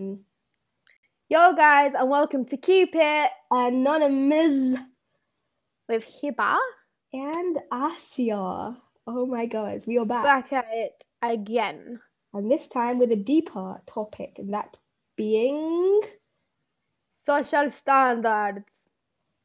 Yo, guys, and welcome to Keep It Anonymous with Hiba. and Asia. Oh my god, we are back. Back at it again. And this time with a deeper topic, and that being Social standards.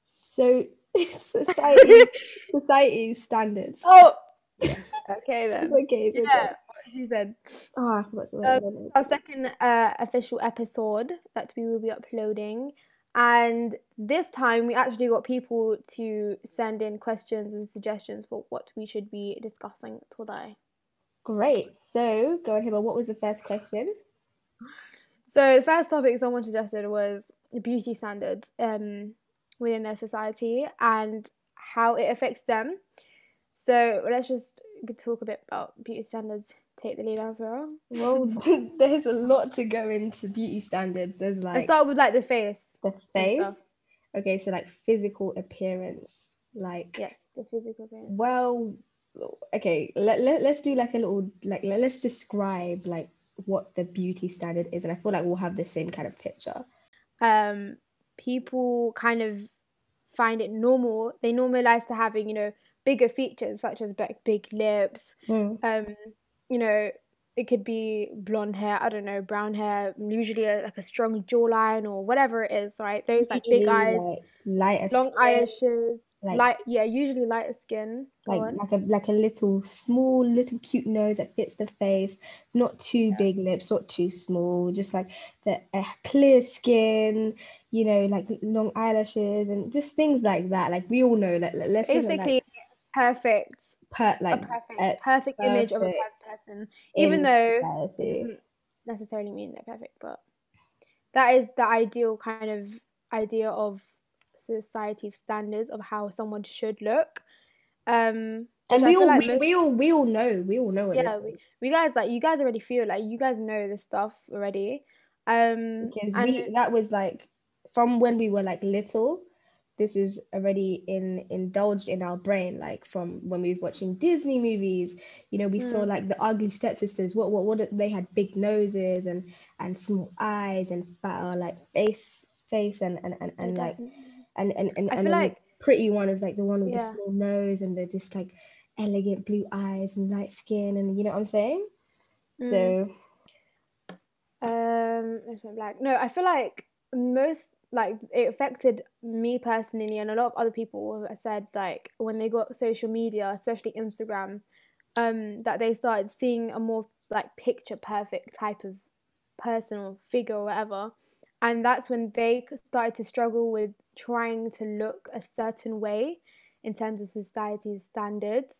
so society society standards. Oh, okay then. It's okay, it's Yeah, okay. What she said. Oh, I forgot to Um. Our second uh, official episode that we will be uploading. And this time we actually got people to send in questions and suggestions for what we should be discussing today. Great. So go on, Hiba. What was the first question? So the first topic someone suggested was beauty standards um, within their society and how it affects them. So let's just talk a bit about beauty standards. Take the lead, Azra. Well, there's a lot to go into beauty standards. There's Let's start with like the face. the face. Okay, so like physical appearance. Like Yes, the physical appearance. Well, okay, let, let, let's do like a little, like, let, let's describe like what the beauty standard is. And I feel like we'll have the same kind of picture. Um, people kind of find it normal. They normalize to having you know bigger features such as like big lips, um you know it could be blonde hair i don't know brown hair usually a, like a strong jawline or whatever it is right those like big Usually, eyes like, lighter long skin, eyelashes like, light yeah usually lighter skin like, on. like a like a little small, little cute nose that fits the face. Not too big lips, not too small. Just like the uh, clear skin, you know, like long eyelashes and just things like that. Like we all know that. Like, let's look at, like, basically perfect per, a perfect uh, perfect image of a perfect perfect person even though it doesn't necessarily mean they're perfect but that is the ideal kind of idea of society's standards of how someone should look um And we all like we, most- we all we all know we all know what yeah we, we guys like you guys already feel like you guys know this stuff already um because and we that was like from when we were like little this is already in indulged in our brain like from when we was watching disney movies you know we saw Mm. like the ugly stepsisters what what what they had big noses and and small eyes and fat like face face and and and, and like and and and, I and feel like- the pretty one is like the one with Yeah. the small nose and the just like elegant blue eyes and light skin and you know what i'm saying Mm. so Um, let's go black. No, I feel like most like it affected me personally, and a lot of other people have said like when they got social media, especially Instagram, um, that they started seeing a more like picture perfect type of person or figure or whatever, and that's when they started to struggle with trying to look a certain way in terms of society's standards.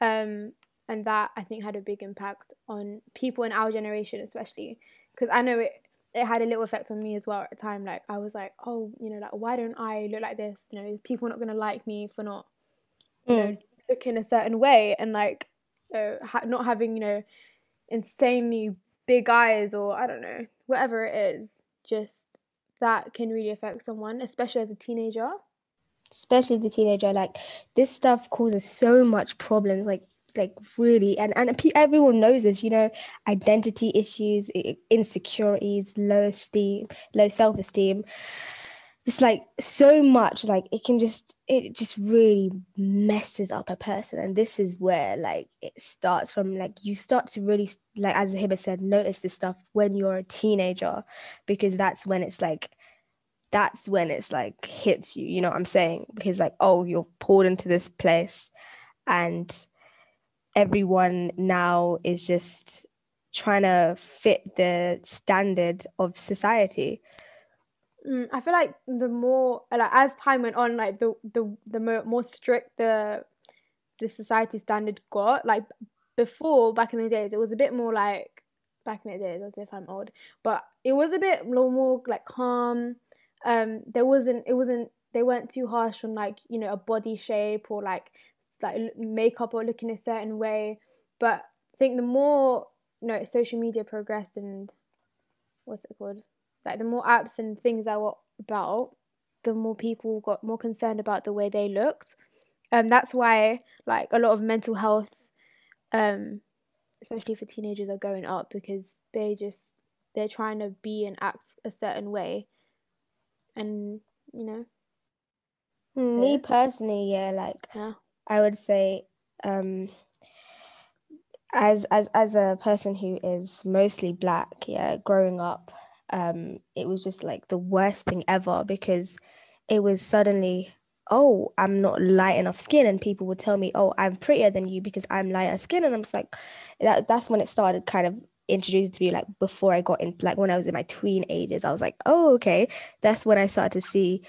Um, and that I think had a big impact on people in our generation, especially because I know it it had a little effect on me as well at the time. Like I was like, oh, you know, like why don't I look like this? You know, is people not gonna like me for not you know mm. looking a certain way and like uh, ha- not having you know insanely big eyes or I don't know whatever it is. Just that can really affect someone, especially as a teenager. especially the teenager like this stuff causes so much problems like like really and and everyone knows this you know identity issues insecurities low esteem low self-esteem. Just like so much like it can just it just really messes up a person and this is where like it starts from like you start to really like as Hiba said notice this stuff when you're a teenager because that's when it's like that's when it's like hits you you know what i'm saying? Because like oh you're pulled into this place and everyone now is just trying to fit the standard of society Mm, I feel like the more like as time went on, like the the the more, more strict the the society standard got. Like before, back in the days, it was a bit more like back in the days, as if I'm old, but it was a bit more like calm. Um, there wasn't it wasn't they weren't too harsh on like you know a body shape or like like makeup or looking a certain way. But I think the more you know social media progressed and what's it called? Like the more apps and things I were about, the more people got more concerned about the way they looked. Um, that's why like a lot of mental health, um, especially for teenagers, are going up because they just they're trying to be and act a certain way and you know Me Yeah. personally, yeah, like yeah I would say, um, as as as a person who is mostly black, yeah, growing up, um, it was just like the worst thing ever because it was suddenly, oh, I'm not light enough skin, and people would tell me, oh, I'm prettier than you because I'm lighter skin, and I'm just like, that that's when it started kind of introduced to me like before I got in like when I was in my tween ages, I was like, oh, okay, that's when I started to see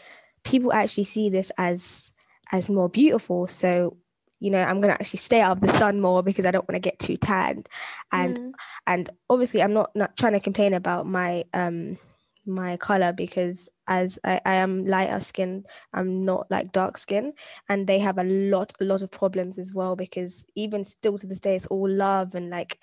people actually see this as as more beautiful. So, you know, I'm gonna actually stay out of the sun more because I don't want to get too tanned. And Mm. and obviously I'm not not trying to complain about my um my color because as I, I am lighter skinned, I'm not like dark skin and they have a lot a lot of problems as well because even still to this day it's all love and like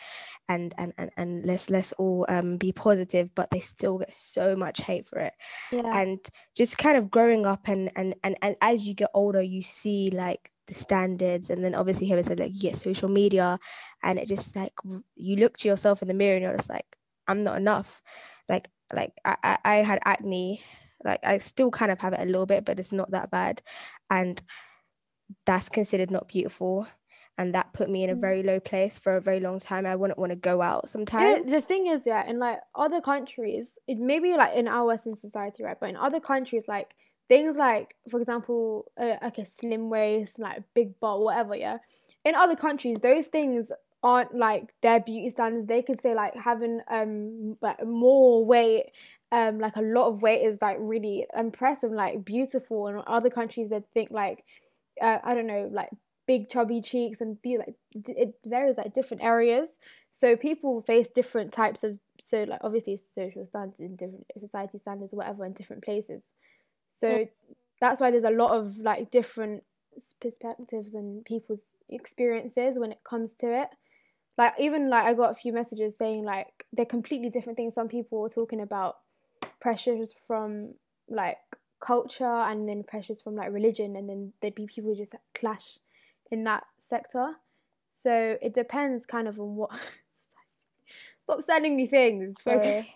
and and and, and let's let's all um be positive but they still get so much hate for it. Yeah. And just kind of growing up and and and, and as you get older you see like the standards and then obviously here it said like you get social media and it just like you look to yourself in the mirror and you're just like i'm not enough. Like like i i, I had acne like i still kind of have it a little bit but it's not that bad and that's considered not beautiful and that put me in a Mm. very low place for a very long time i wouldn't want to go out Yeah, sometimes the thing is, yeah, in like other countries, it maybe like in our Western society, right? But in other countries, like things like, for example, uh, like a slim waist, like big butt, whatever, yeah. In other countries, those things aren't like their beauty standards. They could say like having um like more weight, um like a lot of weight is like really impressive, like beautiful. And other countries, they think like uh, I don't know, like big chubby cheeks and be like it varies like different areas. So people face different types of so like obviously social standards in different society standards or whatever in different places. So that's why there's a lot of like different perspectives and people's experiences when it comes to it. Like even like I got a few messages saying like they're completely different things. Some people were talking about pressures from like culture and then pressures from like religion and then there'd be people just clash in that sector. So it depends kind of on what stop sending me things. Sorry.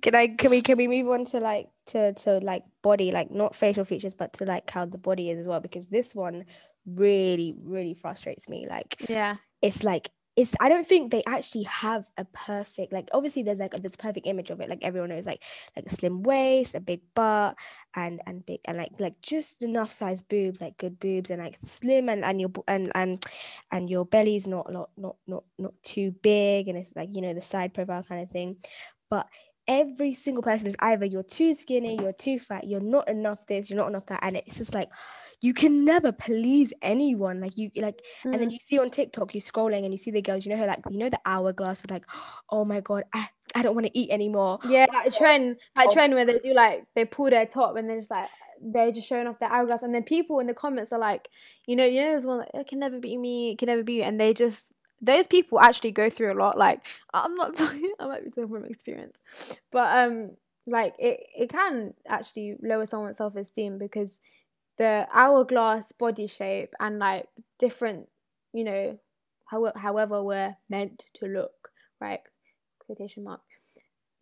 Can I can we can we move on to like to to like body like not facial features but to like how the body is as well because this one really really frustrates me like Yeah. it's like it's I don't think they actually have a perfect like obviously there's like this perfect image of it like everyone knows like like a slim waist a big butt and and big and like like just enough size boobs like good boobs and like slim and and your and and and your belly's not not not not not too big and it's like you know the side profile kind of thing. But every single person is either you're too skinny you're too fat you're not enough this you're not enough that and it's just like you can never please anyone like you like and then Mm. you see on TikTok, you're scrolling and you see the girls, you know, her like, you know, the hourglass, like, oh my God, I, I don't want to eat anymore. Yeah, that trend, that Oh. trend where they do like they pull their top and they're just like they're just showing off their hourglass, and then people in the comments are like, you know, you know, this one like, it can never be me, it can never be you, and they just those people actually go through a lot. Like I'm not talking, I might be talking from experience, but um, like it it can actually lower someone's self esteem because the hourglass body shape and like different, you know, how, however we're meant to look, right? Quotation mark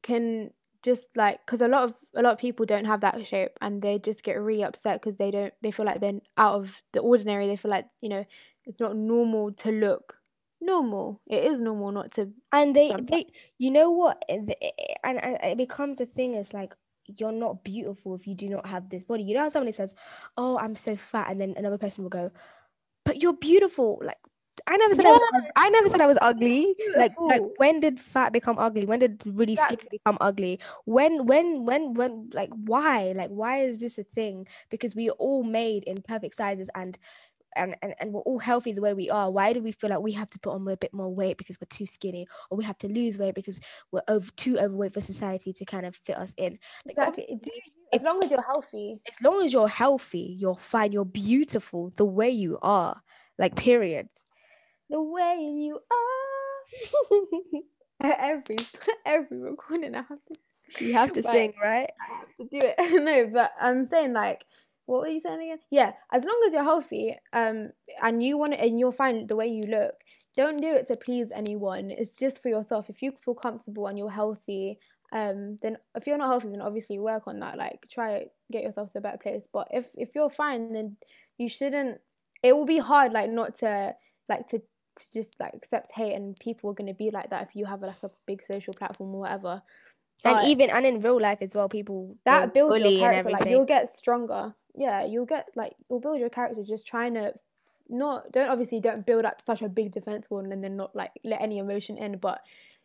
can just like because a lot of a lot of people don't have that shape and they just get really upset because they don't they feel like they're out of the ordinary they feel like you know it's not normal to look normal it is normal not to And they, they, you know what? And, and it becomes a thing. It's like, you're not beautiful if you do not have this body. You know how somebody says, oh, I'm so fat. And then another person will go, but you're beautiful. Like, I never said I was, I never said I was ugly. Like, like when did fat become ugly? When did really skinny Exactly. become ugly? When, when, when, when, like, why? Like, why is this a thing? Because we are all made in perfect sizes and, and, and, and we're all healthy the way we are. Why do we feel like we have to put on a bit more weight because we're too skinny, or we have to lose weight because we're over too overweight for society to kind of fit us in? Like, exactly do you- as long as you're healthy as long as you're healthy, you're fine, you're beautiful the way you are. Like, period. the way you are every every recording i have to you have to Right. sing, right? I have to do it. no, but I'm saying like, what were you saying again? Yeah, as long as you're healthy, um, and you want it, and you're fine the way you look, don't do it to please anyone. It's just for yourself. If you feel comfortable and you're healthy um then if you're not healthy then obviously work on that like try get yourself to a better place but if if you're fine then you shouldn't it will be hard like not to like to to just like accept hate and people are going to be like that if you have like a big social platform or whatever and even and in real life as well people that builds your character like you'll get stronger yeah you'll get like you'll build your character just trying to not don't obviously don't build up such a big defense wall and then not like let any emotion in but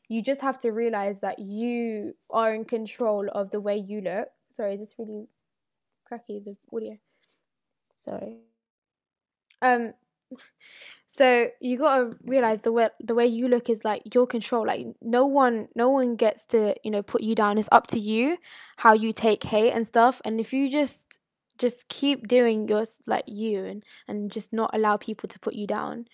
you just have to realize that you are in control of the way you look sorry is this really cracky the audio sorry um so you gotta realize the way the way you look is like your control. Like no one no one gets to you know put you down. It's up to you how you take hate and stuff. And if you just just keep doing your like you and and just not allow people to put you down,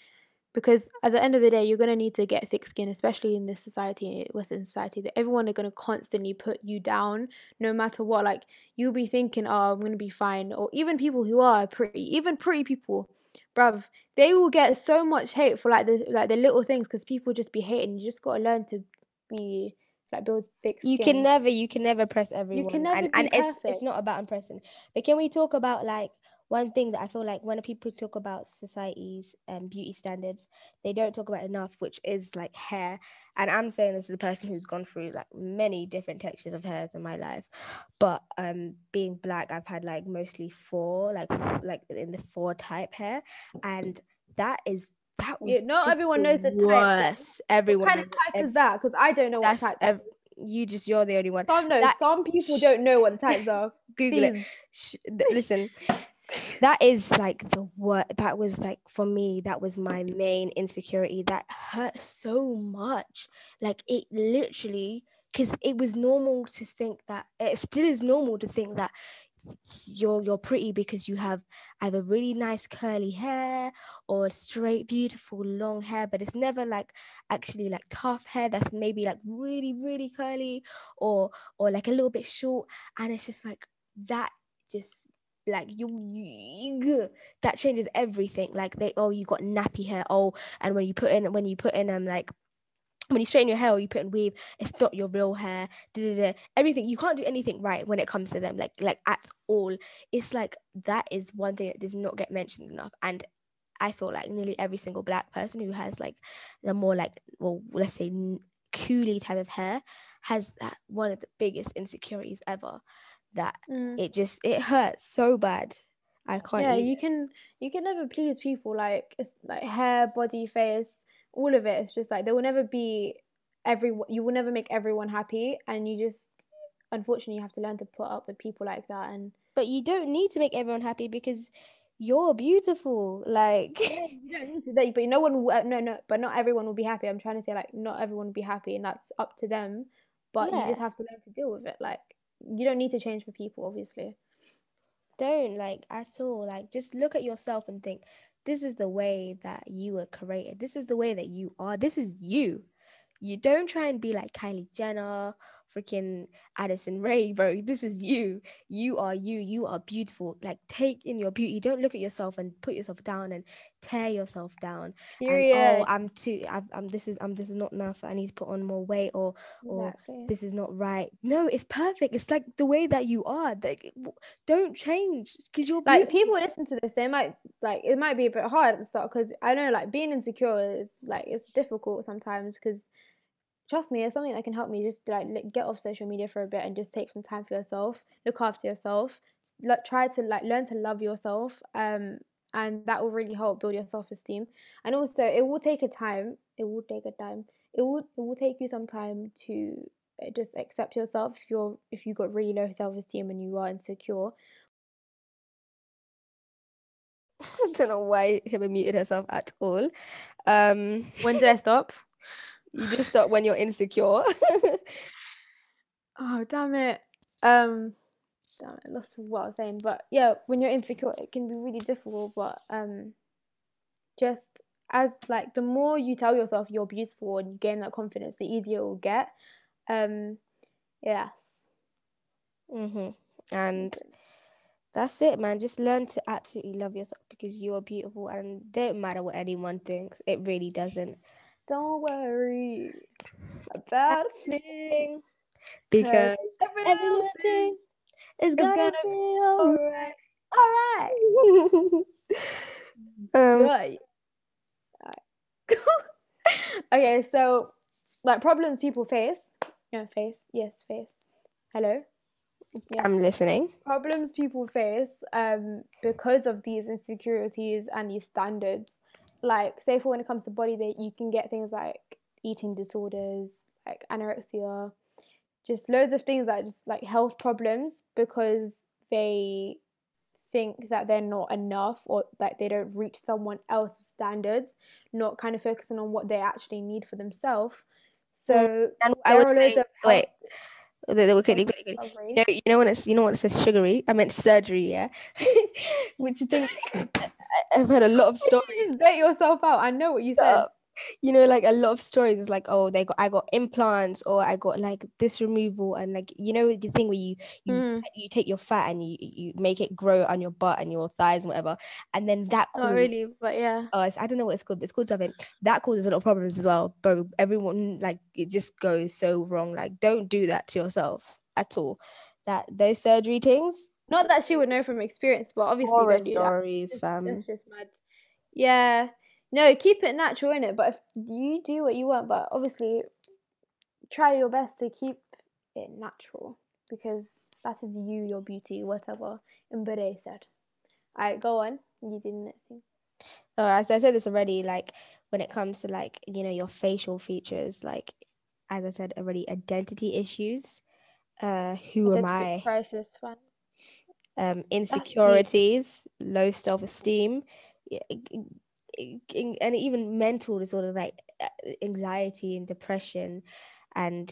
because at the end of the day you're gonna need to get thick skin, especially in this society, Western society, that everyone are gonna constantly put you down no matter what. Like you'll be thinking, oh, I'm gonna be fine, or even people who are pretty, even pretty people bruv, they will get so much hate for like the like the little things because people just be hating. You just gotta learn to be like build thick. Skin. You can never, you can never press everyone. You can never and, and it's it's not about impressing. But can we talk about like one thing that I feel like when people talk about society's um, beauty standards, they don't talk about enough, which is like hair. And I'm saying this as a person who's gone through like many different textures of hairs in my life. But um, being black, I've had like mostly four, like like in the four type hair, and that is that was yeah, not everyone knows the worst. type. Everyone what kind of type is that? Because I don't know what type. Ev- you just you're the only one. Some know. That, some people sh- don't know what the types are. Google Please. it. Sh- listen, that is like the what that was like for me that was my main insecurity that hurt so much like it literally because it was normal to think that it still is normal to think that you're you're pretty because you have either really nice curly hair or straight beautiful long hair but it's never like actually like tough hair that's maybe like really really curly or or like a little bit short. And it's just like that just like you, you that changes everything. Like they oh you got nappy hair. Oh and when you put in when you put in um like when you straighten your hair or you put in weave, it's not your real hair. Da-da-da. Everything you can't do anything right when it comes to them, like like at all. It's like that is one thing that does not get mentioned enough. And I feel like nearly every single black person who has like the more like well let's say coolie type of hair has that one of the biggest insecurities ever that mm. it just it hurts so bad. I can't. Yeah, you can you can never please people like it's like hair, body, face, all of it. It's just like there will never be everyone. You will never make everyone happy, and you just unfortunately you have to learn to put up with people like that. And but you don't need to make everyone happy because you're beautiful. Like yeah, you don't need to. But no one. Will, uh, no, no. But not everyone will be happy. I'm trying to say like not everyone will be happy, and that's up to them. But yeah. you just have to learn to deal with it. Like you don't need to change for people, obviously. Don't like at all. Like just look at yourself and think, this is the way that you were created. This is the way that you are. This is you. You don't try and be like Kylie Jenner freaking Addison Rae, bro. This is you. You are you. You are beautiful. Like take in your beauty. Don't look at yourself and put yourself down and tear yourself down. And, oh, I'm too. I'm, I'm. This is. I'm. This is not enough. I need to put on more weight, or or exactly. this is not right. No, it's perfect. It's like the way that you are. Like, don't change because you're like people listen to this. They might like it might be a bit hard at the start because I know like being insecure is like it's difficult sometimes because trust me, it's something that can help me just like get off social media for a bit and just take some time for yourself, look after yourself, like try to like learn to love yourself, um, and that will really help build your self esteem. And also, it will take a time. It will take a time. It will it will take you some time to uh, just accept yourself if you're if you got really low self esteem and you are insecure. I don't know why Hiba muted herself at all. Um, when did I stop? You just stop when you're insecure. oh damn it. Um damn it, lost what I was saying. But yeah, when you're insecure it can be really difficult, but um just as like the more you tell yourself you're beautiful and you gain that confidence, the easier it will get. Um yes. Mhm. And that's it, man. Just learn to absolutely love yourself because you are beautiful and don't matter what anyone thinks. It really doesn't. Don't worry about a thing. because every every little little thing thing is gonna, gonna be alright. Alright. um, Right. Okay, so like problems people face. Yeah, face. Yes, face. Hello. Yeah. I'm listening. problems people face um because of these insecurities and these standards like say for when it comes to body that you can get things like eating disorders like anorexia just loads of things that just like health problems because they think that they're not enough or that they don't reach someone else's standards not kind of focusing on what they actually need for themselves. So mm, And I was are loads wait, they, were quickly. You know, you know when it's you know when it says sugary, I meant surgery, yeah. Which you think I've heard a lot of You stories. just bait yourself out. I know what you said. You know, like a lot of stories is like, oh, they got I got implants or I got like this removal and like you know the thing where you you Mm. you take your fat and you you make it grow on your butt and your thighs and whatever, and then that Not causes- really, but yeah. Oh, it's, I don't know what it's called. But it's called something that causes a lot of problems as well. But everyone like it just goes so wrong. Like, don't do that to yourself at all. That those surgery things, Not that she would know from experience, but obviously horror do that. stories, It's, fam. it's just mad. Yeah. No, keep it natural in it. But if you do what you want, but obviously try your best to keep it natural because that is you, your beauty, whatever Mbere said. Alright, go on. You did the next thing. Oh, as I said this already, like when it comes to like you know your facial features, like as I said already, identity issues. Uh, who am Identity I? Crisis fan. um, insecurities, low self esteem, and even mental disorder like uh, anxiety and depression and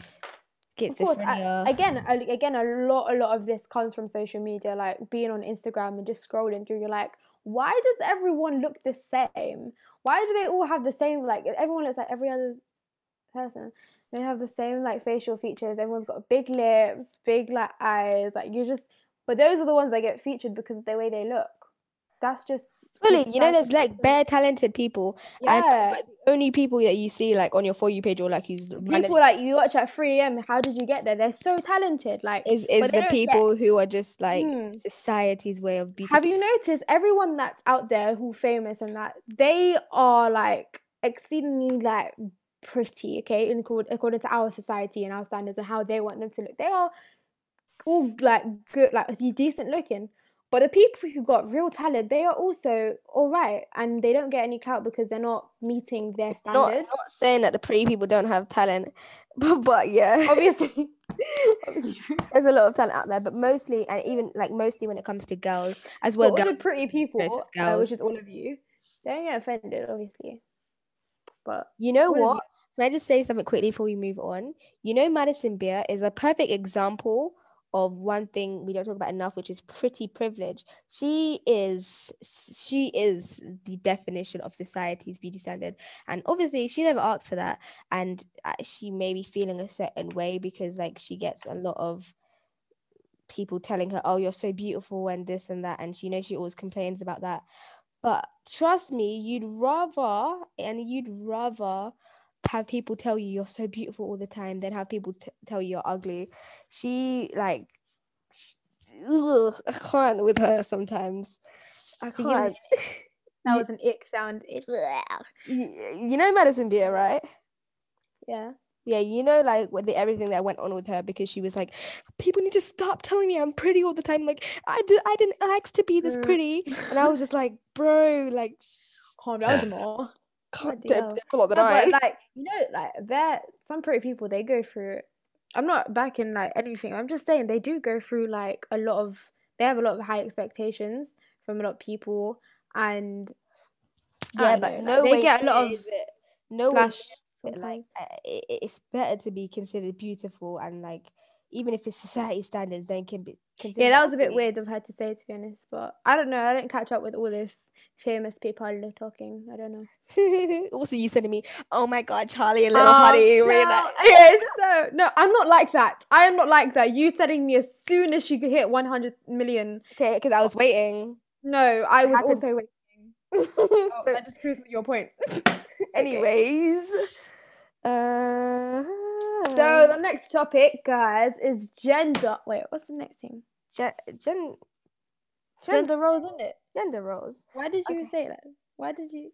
Of course, schizophrenia. again, again, a lot, a lot of this comes from social media, like being on Instagram and just scrolling through. You're like, why does everyone look the same? Why do they all have the same? Like everyone looks like every other person. They have the same like facial features. Everyone's got big lips, big like eyes. Like you just, but those are the ones that get featured because of the way they look. That's just Fully, you know, there's like bare talented people, and yeah. the only people that you see like on your for you page or like who's People like you watch at 3 a.m. How did you get there? They're so talented. Like is is the don't get- people who are just like Hmm. society's way of beauty. Have you noticed everyone that's out there who famous and that they are like exceedingly like pretty, okay, in according to our society and our standards and how they want them to look. They are all like good, like decent looking. But the people who got real talent, they are also all right, and they don't get any clout because they're not meeting their not, standards. not saying that the pretty people don't have talent, but, but yeah. Obviously, there's a lot of talent out there, but mostly, and even like mostly when it comes to girls, as well, but girls. the pretty people, uh, which is all of you, don't get offended, obviously. But You know what? Can I just say something quickly before we move on? You know, Madison Beer is a perfect example of one thing we don't talk about enough, which is pretty privilege. She is she is the definition of society's beauty standard, and obviously she never asked for that, and uh, she may be feeling a certain way because like she gets a lot of people telling her, "Oh, you're so beautiful," and this and that, and she, you know she always complains about that. But trust me, you'd rather and you'd rather have people tell you you're so beautiful all the time than have people t- tell you you're ugly. She like, sh- ugh, I can't with her sometimes. I can't. that was an ick sound. Ick. you, you know Madison Beer, right? Yeah. Yeah, you know, like with the everything that went on with her because she was like, people need to stop telling me I'm pretty all the time. Like, I did, I didn't ask to be this Mm. pretty, and I was just like, bro, like, Calm down, Jamal. Dip, hell. a lot that I. but like you know, like there some pretty people they go through. I'm not backing like anything. I'm just saying they do go through like a lot of. They have a lot of high expectations from a lot of people, and yeah, but know, no like, they way get a lot of it. No flash. like uh, it, it's better to be considered beautiful and like even if it's society standards, then can be. Yeah, that was a bit weird of her to say, to be honest. But I don't know. I didn't catch up with all this famous people talking. I don't know. also, you sending me, oh my god, Charlie Oh, Little Honey, no. Okay, so no, I'm not like that. I am not like that. You setting me as soon as she could hit 100 million. Okay, because I was waiting. No, I was also waiting. Oh, so, that just proves your point. anyways, uh, So the next topic, guys, is gender. Wait, what's the next thing? Gen, gen, gen, Gender roles, isn't it? gender roles. Why did you Okay. say that? Why did you?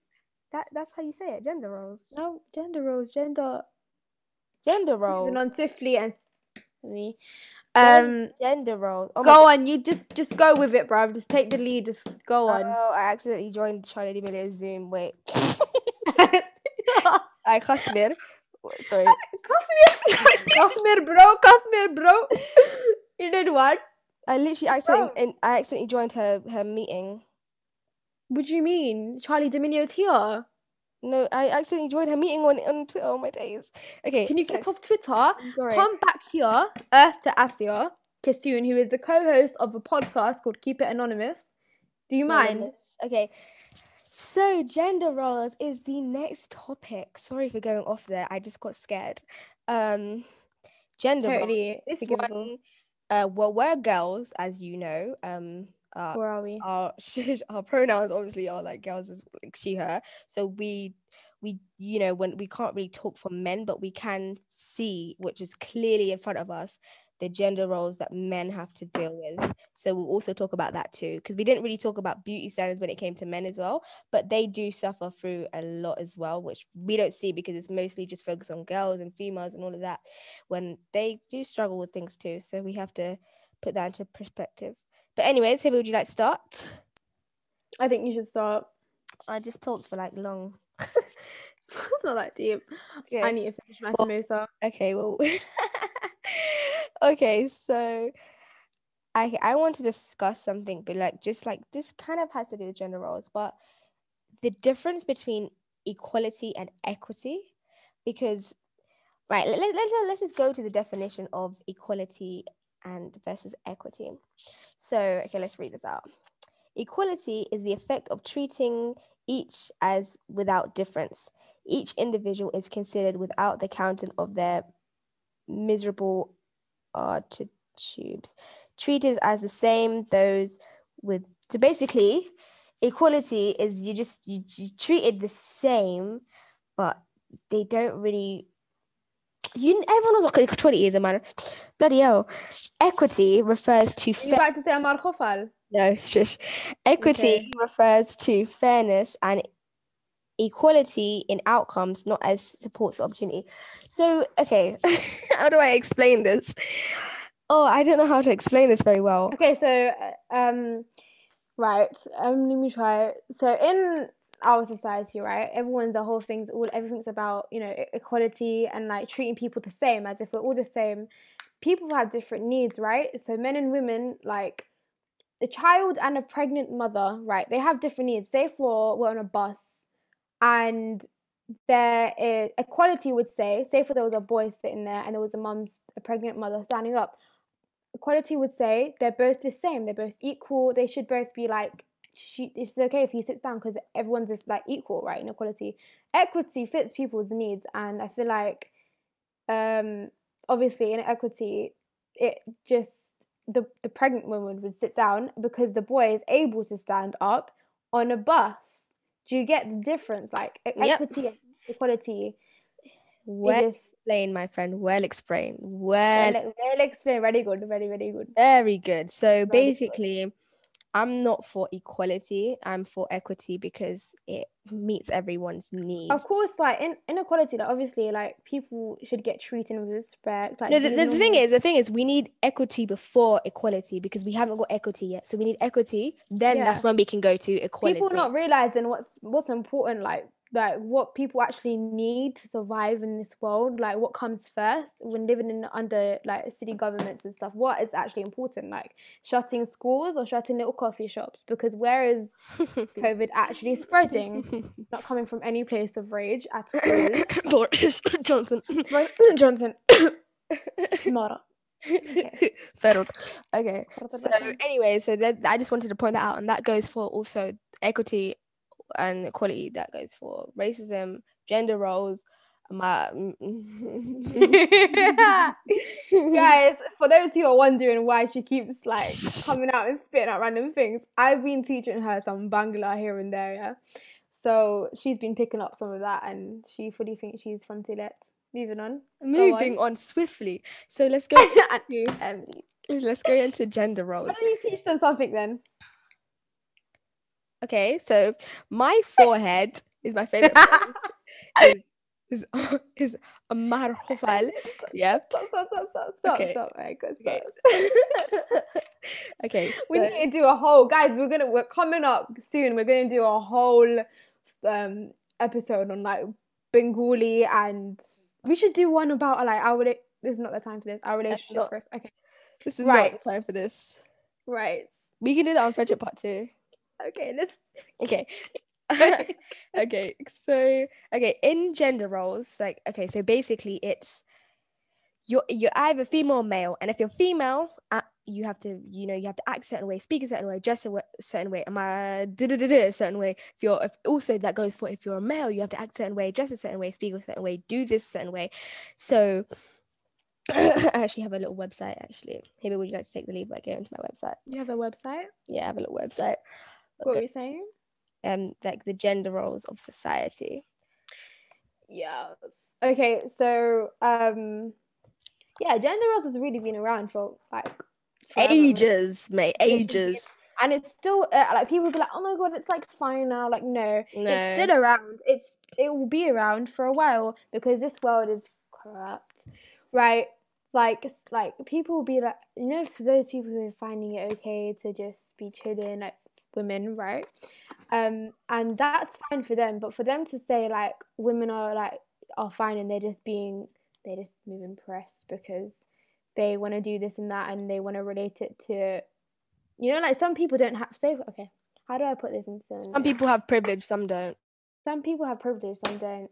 That that's how you say it. Gender roles. No, gender roles, gender. Gender roles. On swiftly and me. Um, gender roles. Oh go on. You just just go with it, bro. Just take the lead. Just go on. Oh, I accidentally joined Charli D'Amelio Zoom. Wait. I Kasmir. Sorry. Kasmir, Kasmir, bro, Kasmir, bro. You did what? I literally accidentally and I accidentally joined her her meeting. What do you mean? Charli D'Amelio's here. No, I accidentally joined her meeting on on Twitter on my days. Okay. Can you so- get off Twitter? Sorry. Come back here, Earth to Asia, Kisoon, who is the co-host of a podcast called Keep It Anonymous. Do you mind? Anonymous. Okay. So gender roles is the next topic. Sorry for going off there. I just got scared. Um gender roles. This forgivable. one uh well we're girls, as you know. Um uh, Where are we? our our pronouns obviously are like girls is like she her so we we you know when we can't really talk for men but we can see which is clearly in front of us the gender roles that men have to deal with so we'll also talk about that too because we didn't really talk about beauty standards when it came to men as well but they do suffer through a lot as well which we don't see because it's mostly just focused on girls and females and all of that when they do struggle with things too so we have to put that into perspective but anyways, Hiba, would you like to start? I think you should start. I just talked for like long. it's not that deep. Okay. I need to finish my Well- samosa. Okay, well. okay, so I I want to discuss something, but like just like this kind of has to do with gender roles, but the difference between equality and equity, because right, let, let, let's let's just go to the definition of equality and versus equity. So okay, let's read this out. Equality is the effect of treating each as without difference. Each individual is considered without the counting of their miserable attitudes, treated as the same those with. So basically, equality is you just you, you treated the same, but they don't really. You everyone knows what equality is, man. Bloody hell, equity refers to Are you about to say Amar Khofal? No, shush. Equity Okay. refers to fairness and equality in outcomes, not as supports opportunity. So, okay, how do I explain this? Oh, I don't know how to explain this very well. Okay, so uh, um, right. Um, let me try. So in our society, right, everyone's the whole thing's all everything's about you know equality and like treating people the same as if we're all the same. People have different needs, right? So men and women, like a child and a pregnant mother, right? They have different needs. Say for we're on a bus, and there is equality would say, say for there was a boy sitting there and there was a mum, a pregnant mother standing up equality would say they're both the same they're both equal they should both be like she, it's okay if he sits down because everyone's just like equal right in equality. Equity fits people's needs and i feel like um obviously in equity it just the the pregnant woman would sit down because the boy is able to stand up on a bus do you get the difference like Yep. equity and equality Well explained, my friend. Well explained. Well, well, well explained very good very very good very good. So good. basically, I'm not for equality. I'm for equity because it meets everyone's needs. Of course, like in inequality, like obviously, like people should get treated with respect. Like No, the, the, the thing is, the thing is, we need equity before equality because we haven't got equity yet. So we need equity. Then that's when we can go to equality. people not realizing what's what's important, like like what people actually need to survive in this world. Like what comes first when living in under like city governments and stuff. What is actually important, like shutting schools or shutting little coffee shops? Because where is COVID actually spreading? Not coming from any place of rage at all. Boris Johnson. Right, Johnson. Mara. Federal. Okay. So anyway, so that I just wanted to point that out, and that goes for also equity and equality. That goes for racism, gender roles. My Guys, for those who are wondering why she keeps like coming out and spitting out random things, I've been teaching her some Bangla here and there, yeah. So she's been picking up some of that, and she fully thinks she's from Sylhet. moving on. Moving on. swiftly. So let's go into, Um, let's go into gender roles. don't you teach them something then? Okay, so my forehead is my favorite place. is is is a marhofal. Yeah. Stop, stop, stop, stop, stop, Okay. stop. Go, Okay. stop. okay. We so- need to do a whole guys. We're gonna we're coming up soon. We're gonna do a whole um episode on like Bengali and we should do one about like our this is not the time for this. Our relationship. not-. Okay, this is Right. not the time for this. right. We can do that on friendship part two. Okay, let's. Okay. okay. So okay, in gender roles, like okay, so basically it's you're you're either female or male, and if you're female, uh, you have to you know you have to act a certain way, speak a certain way, dress a certain way, am I da da da da a certain way. If you're if also that goes for if you're a male, you have to act a certain way, dress a certain way, speak a certain way, do this a certain way. So. I actually have a little website. Actually, maybe would you like to take the lead by going to my website? You have a website. Yeah, I have a little website. What were you saying? Um, like the gender roles of society. Yes. Okay, so um, yeah, gender roles has really been around for like forever. ages, mate, ages. and it's still uh, like people be like, oh my god, it's like fine now. Like no, No. it's still around. It's it will be around for a while because this world is corrupt, right? Like like people will be like, you know, for those people who are finding it okay to just be chilling, like women, right? Um, and that's fine for them, but for them to say like women are like are fine and they're just being they're just moving press because they want to do this and that and they want to relate it to you know like some people don't have say okay how do i put this into Some people have privilege, some don't. some people have privilege some don't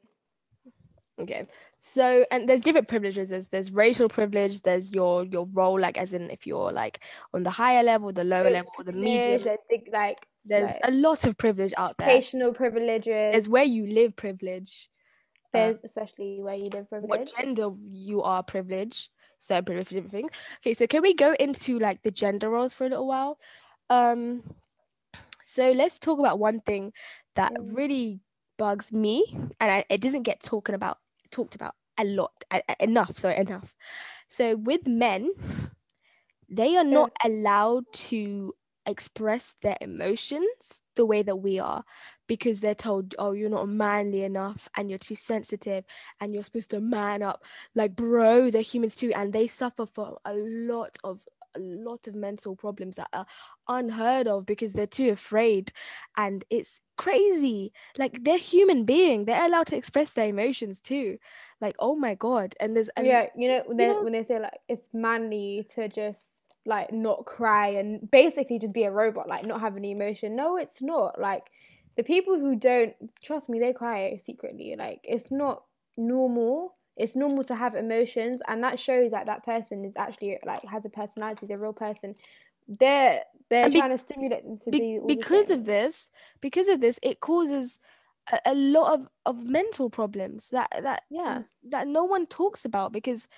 Okay, so and there's different privileges. There's there's racial privilege. There's your your role, like as in if you're like on the higher level, the lower There's level, or the medium. there's like There's like, a lot of privilege out there. educational privileges There's where you live privilege. uh, there's especially where you live privilege. what gender you are privilege certain privilege different things okay so can we go into like the gender roles for a little while um so let's talk about one thing that Mm. really bugs me and I, it doesn't get talking about talked about a lot a- a- enough sorry enough. So with men they are not allowed to express their emotions the way that we are because they're told oh you're not manly enough and you're too sensitive and you're supposed to man up. Like bro they're humans too and they suffer from a lot of a lot of mental problems that are unheard of because they're too afraid. And it's crazy. Like they're human being they're allowed to express their emotions too. Like oh my god. And there's and yeah you know when they, know- when they say like it's manly to just like not cry and basically just be a robot like not have any emotion. No it's not. Like the people who don't trust me they cry secretly. Like it's not normal it's normal to have emotions and that shows that that person is actually like has a personality they're a real person. They're they're be- trying to stimulate them to Be- be because of this because of this it causes a, a lot of, of mental problems that that Yeah. that no one talks about because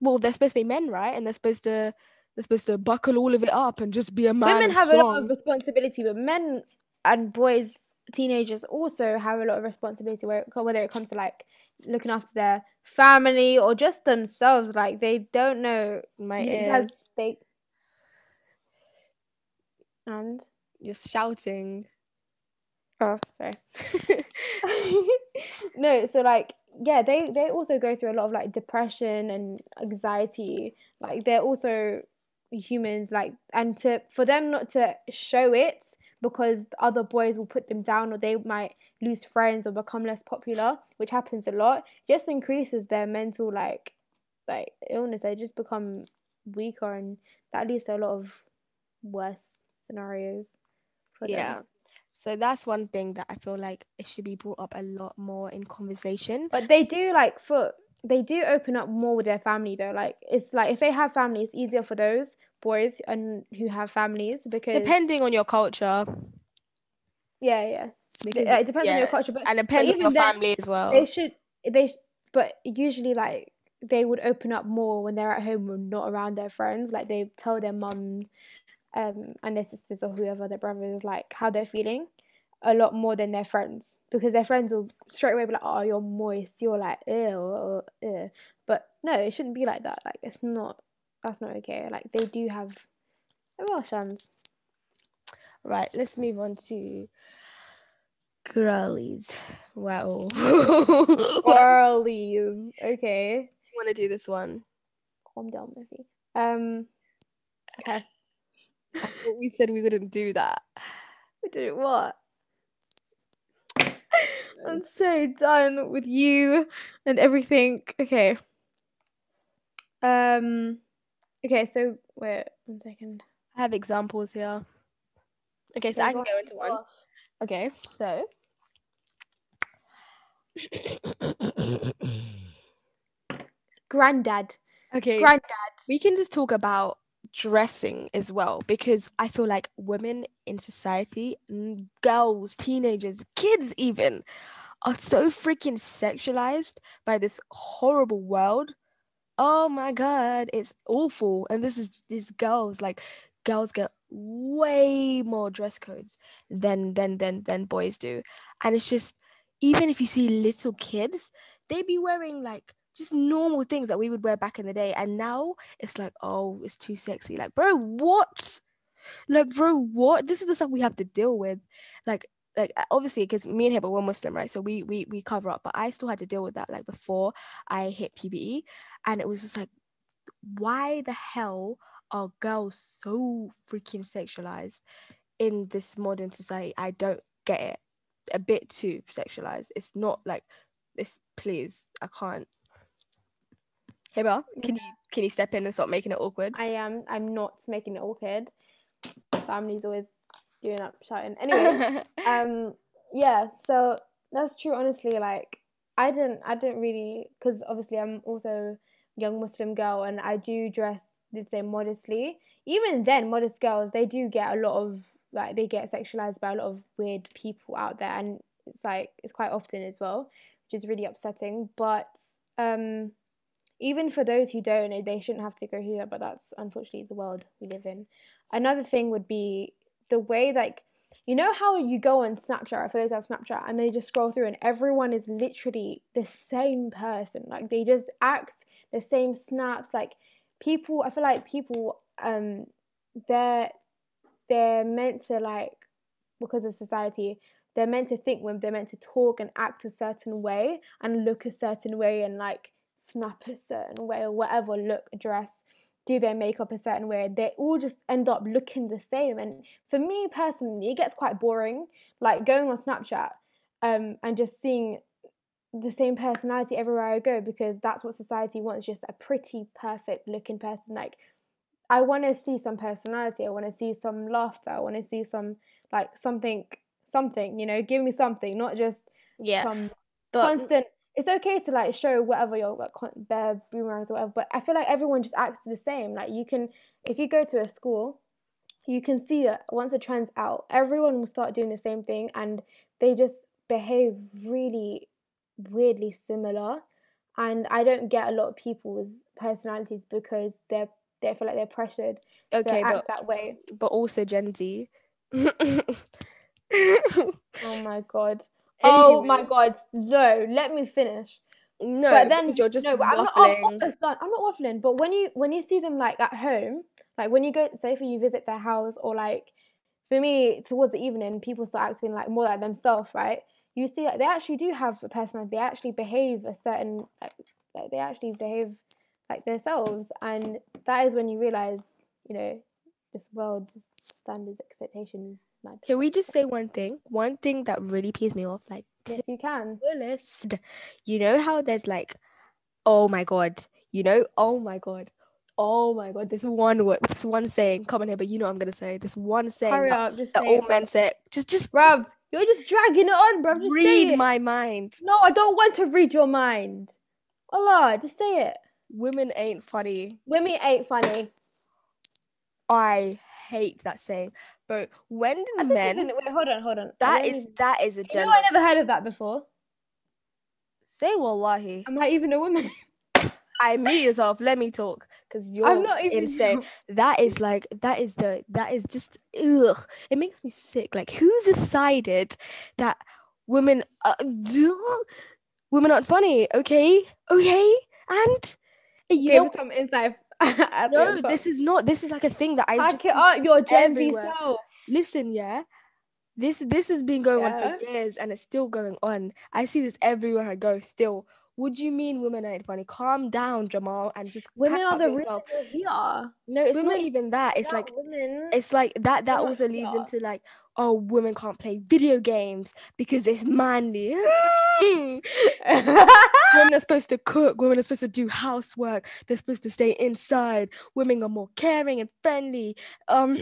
well they're supposed to be men right? And they're supposed to they're supposed to buckle all of it up and just be a man women have a lot of responsibility but men and boys teenagers also have a lot of responsibility where, whether it comes to like looking after their family or just themselves like they don't know my it has fake and you're shouting. Oh sorry. No so like yeah they they also go through a lot of like depression and anxiety. Like they're also humans like and to for them not to show it because other boys will put them down or they might lose friends or become less popular which happens a lot just increases their mental like like illness they just become weaker and that leads to a lot of worse scenarios for them. yeah so that's one thing that i feel like it should be brought up a lot more in conversation But they do like for they do open up more with their family though. Like it's like if they have family, it's easier for those boys and who have families because depending on your culture yeah, yeah. Because it depends on your culture, but and depends on your family as well they should they but usually like they would open up more when they're at home and not around their friends. Like they tell their mum um and their sisters or whoever their brothers like how they're feeling. a lot more than their friends because their friends will straight away be like, "Oh, you're moist." You're like, "Ew, ew." But no, it shouldn't be like that. Like it's not. That's not okay. Like they do have emotions. Right, let's move on to girlies. Wow. Girlies. Okay. You want to do this one? Calm down, Murphy. Um. Okay. We said we wouldn't do that. We did what? I'm so done with you and everything. Okay. Um. Okay. So wait one second. I have examples here. Okay, so I can go into one. Okay, so Granddad. okay, Granddad. we can just talk about dressing as well because I feel like women in society, girls, teenagers, kids even, are so freaking sexualized by this horrible world. Oh my god, it's awful. And this is these girls like girls get way more dress codes than than than than boys do. And it's just even if you see little kids, they be wearing like just normal things that we would wear back in the day. And now it's like, oh, it's too sexy. Like, bro, what? Like, bro, what? This is the stuff we have to deal with. Like, like uh, obviously, because me and him were Muslim, right? So we we we cover up. But I still had to deal with that like before I hit PBE, and it was just like, why the hell are girls so freaking sexualized in this modern society? I don't get it. A bit too sexualized. It's not like this. Please, I can't. Hey, Hiba, can you can you step in and stop making it awkward? I am. I'm not making it awkward. Family's always doing up shouting. Anyway, um, yeah. So that's true. Honestly, like I didn't. I didn't really because obviously I'm also a young Muslim girl and I do dress. Did say modestly. Even then, modest girls they do get a lot of like they get sexualized by a lot of weird people out there, and it's like it's quite often as well, which is really upsetting. But um even for those who don't, eh, they shouldn't have to go through that, but that's unfortunately the world we live in. Another thing would be the way, like, you know how you go on Snapchat, for those who have Snapchat, and they just scroll through, and everyone is literally the same person. Like, they just act the same snaps. Like, people, I feel like people, um, they're they're meant to like because of society they're meant to think when they're meant to talk and act a certain way and look a certain way and like snap a certain way or whatever look dress do their makeup a certain way. They all just end up looking the same. And for me personally it gets quite boring like going on snapchat um, and just seeing the same personality everywhere i go because that's what society wants just a pretty perfect looking person like i want to see some personality i want to see some laughter i want to see some like something something you know give me something not just yeah, some but constant it's okay to like show whatever your like con- bare boomerangs or whatever but i feel like everyone just acts the same like you can if you go to a school you can see that once a trend's out everyone will start doing the same thing and they just behave really weirdly similar and i don't get a lot of people's personalities because they're they feel like they're pressured okay, to act but that way but also Gen Z. oh my god oh my god no let me finish No, but then you're just no, but I'm not, waffling. I'm, not. I'm not waffling. But when you when you see them like at home, like when you go, say for you visit their house, or like for me towards the evening, people start acting like more like themselves, right? You see, like, they actually do have a personality. They actually behave a certain, like, like they actually behave like themselves, and that is when you realize, you know, this world standards expectations mad. Can we just say one thing? One thing that really pees me off, like Yes, you can. fullest. You know how there's like, oh my god, you know, oh my god, oh my god. This one word, this one saying. Come on here, but you know what I'm gonna say. This one saying Hurry that, up, just that all it, men say. Just, just bruv. You're just dragging it on, bruv. Just say read my mind. No, I don't want to read your mind. Allah, just say it. Women ain't funny. Women ain't funny. I hate that saying, But When think men? wait, hold on, hold on. That is even- that is a You know. I never heard of that before. Say wallahi. Am I even a woman? I mute yourself. Let me talk because you're I'm not even insane. That is like that is the that is just ugh. It makes me sick. Like who decided that women uh, women aren't funny? Okay, okay, and you Give know some insight. No, this is not. This is like a thing that I Pack just it up, your Gen Z self. listen. Yeah, this this has been going on for years and it's still going on. I see this everywhere I go. Still, would you mean women ain't funny? Calm down, Jamal, and just Women are the reason yourself. you're here. No, it's not even that. It's Without like women. it's like that. That also leads into like, oh, women can't play video games because it's manly. women are supposed to cook. Women are supposed to do housework. They're supposed to stay inside. Women are more caring and friendly. Um,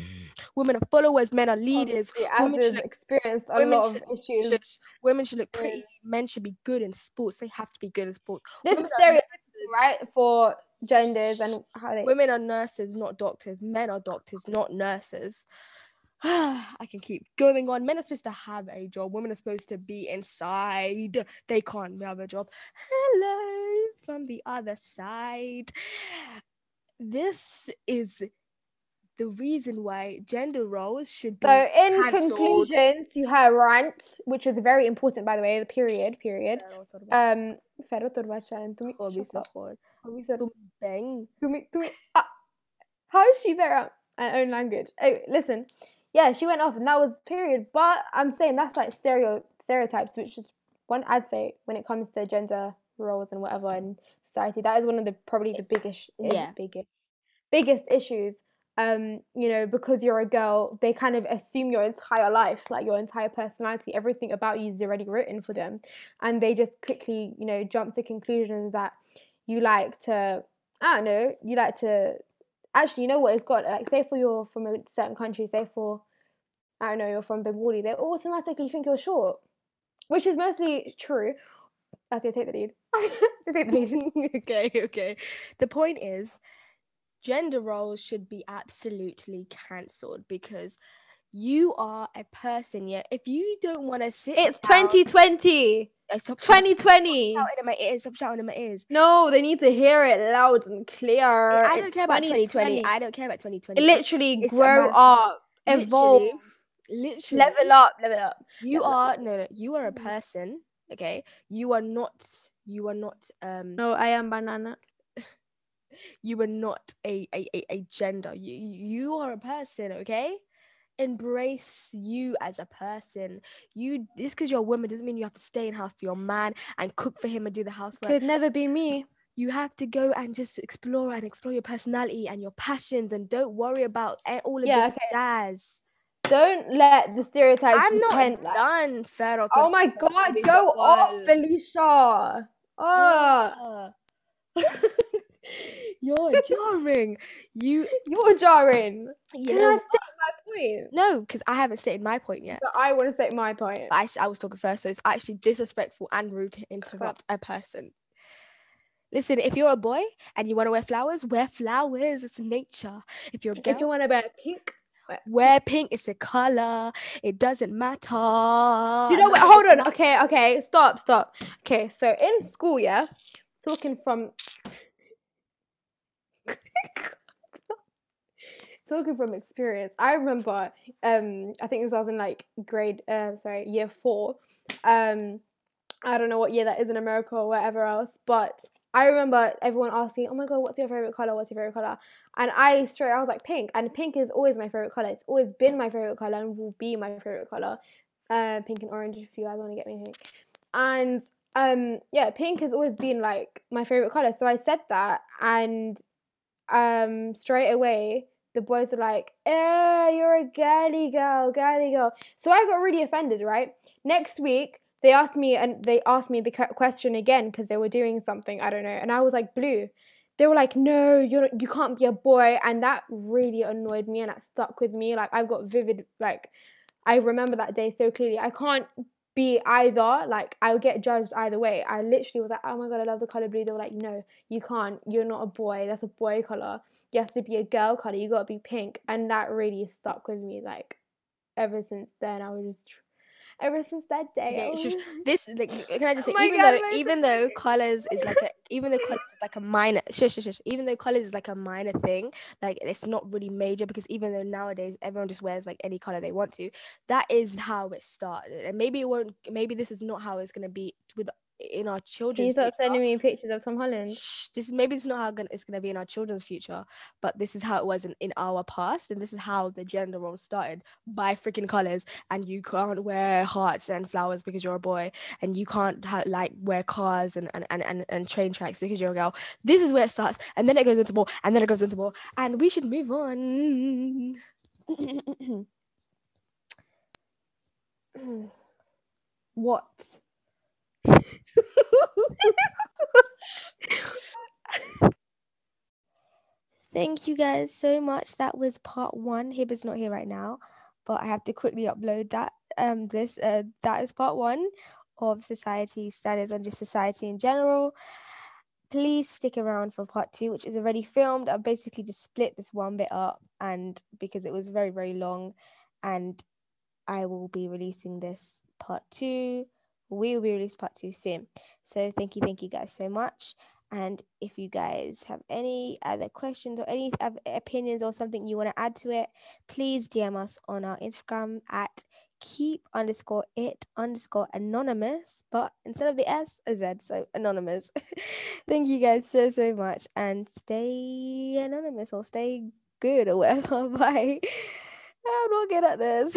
women are followers. Men are leaders. Women should look- experienced a women lot of should- issues. should- women should look Yeah. pretty. Men should be good in sports. They have to be good in sports. This women is nurses. right? For genders and how they. Women are nurses, not doctors. Men are doctors, not nurses. I can keep going on. Men are supposed to have a job. Women are supposed to be inside. They can't have a job. Hello from the other side. This is the reason why gender roles should be. So, in cancelled. conclusion, to her rant, which was very important, by the way, the period, period. Um, Ferro Torbacha, to me, Hobby shut up. support. To me, sir. Bang. to me, to me. Ah, how is she better at her own language? Oh, listen, yeah, she went off, and that was period. But I'm saying that's like stereo stereotypes, which is one I'd say when it comes to gender roles and whatever in society. That is one of the probably the biggest, eh, Yeah. biggest, biggest issues. Um, you know, because you're a girl, they kind of assume your entire life, like your entire personality, everything about you is already written for them, and they just quickly, you know, jump to conclusions that you like to I don't know, you like to actually you know what it's got like say for you're from a certain country, say for I don't know, you're from Bengali, they automatically think you're short. Which is mostly true. As they take the lead. Take the lead. okay, okay. The point is, gender roles should be absolutely cancelled because you are a person. Yet, if you don't want to sit, It's down- 2020. Stop shouting- 2020. Stop shouting in my ears. Stop shouting in my ears. No, they need to hear it loud and clear. I don't It's care about 2020. 2020. I don't care about 2020. Literally It's grow up, evolve, Literally, literally, level up, level up. You level are up. no, no. You are a Mhm. person. Okay, you are not. You are not. Um, No, I am banana. you are not a a, a, a gender you you are a person okay embrace you as a person you just because you're a woman doesn't mean you have to stay in house for your man and cook for him and do the housework Could never be me. you have to go and just explore and explore your personality and your passions and don't worry about all of Yeah, this okay. jazz Don't let the stereotypes i'm not like- done Ferro oh my god, go off, Felicia. Oh, Yeah. you're jarring you you're jarring. you Can know I state my point? No, because I haven't stated my point yet. But I want to state my point. But I, s- I was talking first, so it's actually disrespectful and rude to interrupt a person. Listen, if you're a boy and you want to wear flowers, wear flowers. It's nature. If you're a girl, If you want to wear pink, wear pink. It's a color. It doesn't matter. you know what? Hold on. Okay, okay, stop, stop. Okay, so in school, yeah, talking from talking from experience, I remember. Um, I think this was in like grade, uh, sorry, year four. Um, I don't know what year that is in America or whatever else, but I remember everyone asking, "Oh my god, what's your favorite color? What's your favorite color?" And I straight, I was like, "Pink," and pink is always my favorite color. It's always been my favorite color and will be my favorite color. Uh, pink and orange, if you guys want to get me pink. And um, yeah, pink has always been like my favorite color. So I said that, and um, straight away the boys were like, "Eh, you're a girly girl, girly girl." So I got really offended. Right next week they asked me and they asked me the question again because they were doing something I don't know, and I was like blue. They were like, "No, you're you can't be a boy," and that really annoyed me and that stuck with me. Like I've got vivid like I remember that day so clearly. I can't be either. Like I'll get judged either way. I literally was like, "Oh my god, I love the color blue." They were like, "No, you can't. You're not a boy. That's a boy color. You have to be a girl color. You gotta be pink." And that really stuck with me. Like ever since then, I was just. Ever since that day. Okay, oh. this like, can I just say Oh even God, though even though colors is like a even though colors is like a minor shush, shush, shush, even though colors is like a minor thing like it's not really major because even though nowadays everyone just wears like any color they want to that is how it started and maybe it won't maybe this is not how it's gonna be with in our Can you children's start future. sending me pictures of Tom Holland? Shh, this maybe it's not how gonna, it's going to be in our children's future but this is how it was in, in our past and this is how the gender role started by freaking colors and you can't wear hearts and flowers because you're a boy and you can't ha- like wear cars and and, and, and and train tracks because you're a girl this is where it starts and then it goes into more and then it goes into more and we should move on what Thank you guys so much. That was part one. Hiba's not here right now, but I have to quickly upload that. Um, this uh, that is part one of society standards and just society in general. Please stick around for part two, which is already filmed. I've basically just split this one bit up, and because it was very very long, and I will be releasing this part two. We will be released part two soon. So thank you, thank you guys so much. And if you guys have any other questions or any opinions or something you want to add to it, please DM us on our Instagram at keep underscore it underscore anonymous, but instead of the S, a Z, so anonymous. Thank you guys so, so much and stay anonymous or stay good or whatever. Bye. I'm not good at this.